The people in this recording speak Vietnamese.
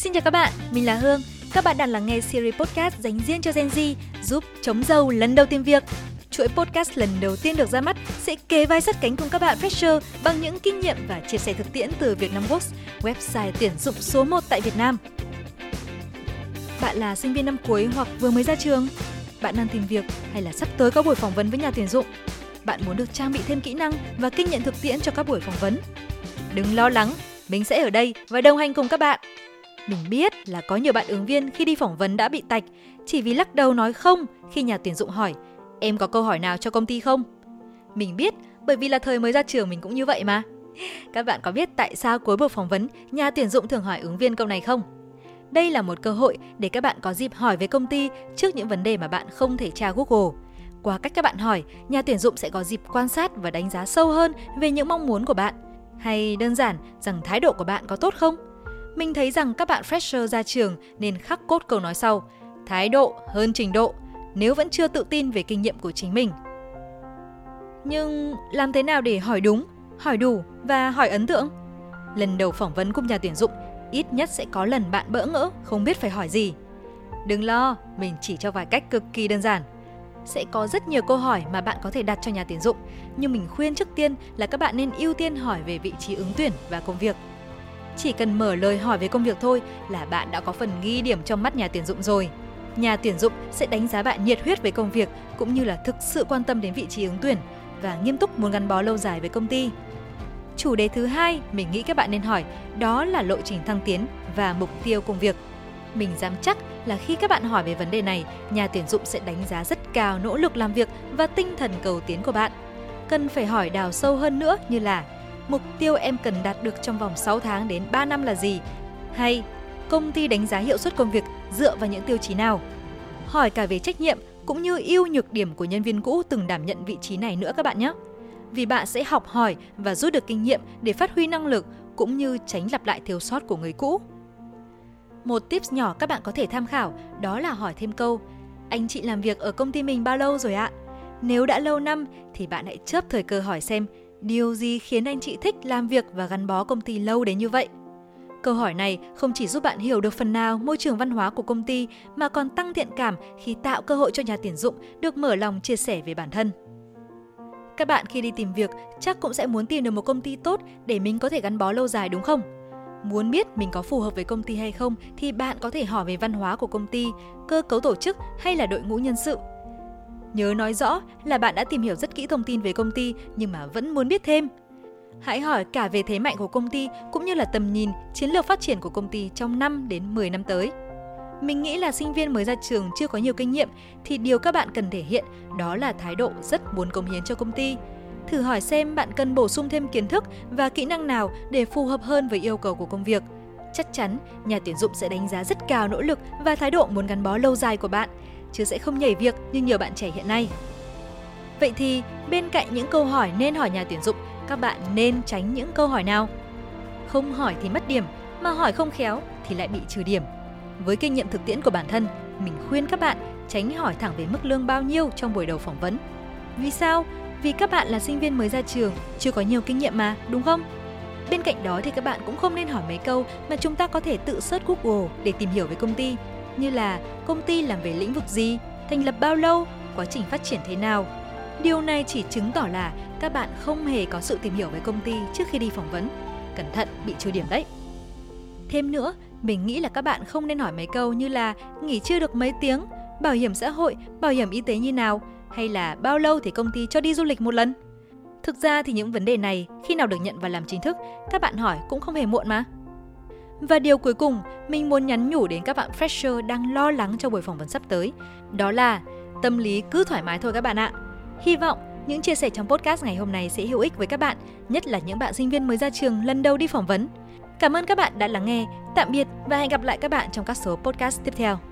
Xin chào các bạn, mình là Hương. Các bạn đang lắng nghe series podcast dành riêng cho Gen Z giúp chống giàu lần đầu tìm việc. Chuỗi podcast lần đầu tiên được ra mắt sẽ kề vai sát cánh cùng các bạn fresher bằng những kinh nghiệm và chia sẻ thực tiễn từ Vietnamworks, website tuyển dụng số 1 tại Việt Nam. Bạn là sinh viên năm cuối hoặc vừa mới ra trường? Bạn đang tìm việc hay là sắp tới có buổi phỏng vấn với nhà tuyển dụng? Bạn muốn được trang bị thêm kỹ năng và kinh nghiệm thực tiễn cho các buổi phỏng vấn? Đừng lo lắng, mình sẽ ở đây và đồng hành cùng các bạn. Mình biết là có nhiều bạn ứng viên khi đi phỏng vấn đã bị tạch chỉ vì lắc đầu nói không khi nhà tuyển dụng hỏi em có câu hỏi nào cho công ty không? Mình biết bởi vì là thời mới ra trường mình cũng như vậy mà. Các bạn có biết tại sao cuối buổi phỏng vấn nhà tuyển dụng thường hỏi ứng viên câu này không? Đây là một cơ hội để các bạn có dịp hỏi về công ty trước những vấn đề mà bạn không thể tra Google. Qua cách các bạn hỏi, nhà tuyển dụng sẽ có dịp quan sát và đánh giá sâu hơn về những mong muốn của bạn. Hay đơn giản rằng thái độ của bạn có tốt không? Mình thấy rằng các bạn fresher ra trường nên khắc cốt câu nói sau, thái độ hơn trình độ, nếu vẫn chưa tự tin về kinh nghiệm của chính mình. Nhưng làm thế nào để hỏi đúng, hỏi đủ và hỏi ấn tượng? Lần đầu phỏng vấn cùng nhà tuyển dụng, ít nhất sẽ có lần bạn bỡ ngỡ, không biết phải hỏi gì. Đừng lo, mình chỉ cho vài cách cực kỳ đơn giản. Sẽ có rất nhiều câu hỏi mà bạn có thể đặt cho nhà tuyển dụng, nhưng mình khuyên trước tiên là các bạn nên ưu tiên hỏi về vị trí ứng tuyển và công việc. Chỉ cần mở lời hỏi về công việc thôi là bạn đã có phần ghi điểm trong mắt nhà tuyển dụng rồi. Nhà tuyển dụng sẽ đánh giá bạn nhiệt huyết với công việc cũng như là thực sự quan tâm đến vị trí ứng tuyển và nghiêm túc muốn gắn bó lâu dài với công ty. Chủ đề thứ hai mình nghĩ các bạn nên hỏi đó là lộ trình thăng tiến và mục tiêu công việc. Mình dám chắc là khi các bạn hỏi về vấn đề này, nhà tuyển dụng sẽ đánh giá rất cao nỗ lực làm việc và tinh thần cầu tiến của bạn. Cần phải hỏi đào sâu hơn nữa như là mục tiêu em cần đạt được trong vòng 6 tháng đến 3 năm là gì? Hay, công ty đánh giá hiệu suất công việc dựa vào những tiêu chí nào? Hỏi cả về trách nhiệm cũng như ưu nhược điểm của nhân viên cũ từng đảm nhận vị trí này nữa các bạn nhé. Vì bạn sẽ học hỏi và rút được kinh nghiệm để phát huy năng lực cũng như tránh lặp lại thiếu sót của người cũ. Một tips nhỏ các bạn có thể tham khảo đó là hỏi thêm câu, Anh chị làm việc ở công ty mình bao lâu rồi ạ? Nếu đã lâu năm thì bạn hãy chớp thời cơ hỏi xem điều gì khiến anh chị thích làm việc và gắn bó công ty lâu đến như vậy. Câu hỏi này không chỉ giúp bạn hiểu được phần nào môi trường văn hóa của công ty mà còn tăng thiện cảm khi tạo cơ hội cho nhà tuyển dụng được mở lòng chia sẻ về bản thân. Các bạn khi đi tìm việc chắc cũng sẽ muốn tìm được một công ty tốt để mình có thể gắn bó lâu dài đúng không? Muốn biết mình có phù hợp với công ty hay không thì bạn có thể hỏi về văn hóa của công ty, cơ cấu tổ chức hay là đội ngũ nhân sự. Nhớ nói rõ là bạn đã tìm hiểu rất kỹ thông tin về công ty nhưng mà vẫn muốn biết thêm. Hãy hỏi cả về thế mạnh của công ty cũng như là tầm nhìn, chiến lược phát triển của công ty trong 5 đến 10 năm tới. Mình nghĩ là sinh viên mới ra trường chưa có nhiều kinh nghiệm thì điều các bạn cần thể hiện đó là thái độ rất muốn cống hiến cho công ty. Thử hỏi xem bạn cần bổ sung thêm kiến thức và kỹ năng nào để phù hợp hơn với yêu cầu của công việc. Chắc chắn nhà tuyển dụng sẽ đánh giá rất cao nỗ lực và thái độ muốn gắn bó lâu dài của bạn, chứ sẽ không nhảy việc như nhiều bạn trẻ hiện nay. Vậy thì bên cạnh những câu hỏi nên hỏi nhà tuyển dụng, các bạn nên tránh những câu hỏi nào? Không hỏi thì mất điểm, mà hỏi không khéo thì lại bị trừ điểm. Với kinh nghiệm thực tiễn của bản thân, mình khuyên các bạn tránh hỏi thẳng về mức lương bao nhiêu trong buổi đầu phỏng vấn. Vì sao? Vì các bạn là sinh viên mới ra trường, chưa có nhiều kinh nghiệm mà, đúng không? Bên cạnh đó thì các bạn cũng không nên hỏi mấy câu mà chúng ta có thể tự search Google để tìm hiểu về công ty, như là công ty làm về lĩnh vực gì, thành lập bao lâu, quá trình phát triển thế nào. Điều này chỉ chứng tỏ là các bạn không hề có sự tìm hiểu về công ty trước khi đi phỏng vấn. Cẩn thận bị trừ điểm đấy. Thêm nữa, mình nghĩ là các bạn không nên hỏi mấy câu như là nghỉ chưa được mấy tiếng, bảo hiểm xã hội, bảo hiểm y tế như nào, hay là bao lâu thì công ty cho đi du lịch một lần. Thực ra thì những vấn đề này khi nào được nhận và làm chính thức, các bạn hỏi cũng không hề muộn mà. Và điều cuối cùng, mình muốn nhắn nhủ đến các bạn fresher đang lo lắng cho buổi phỏng vấn sắp tới, đó là tâm lý cứ thoải mái thôi các bạn ạ. Hy vọng những chia sẻ trong podcast ngày hôm nay sẽ hữu ích với các bạn, nhất là những bạn sinh viên mới ra trường lần đầu đi phỏng vấn. Cảm ơn các bạn đã lắng nghe. Tạm biệt và hẹn gặp lại các bạn trong các số podcast tiếp theo.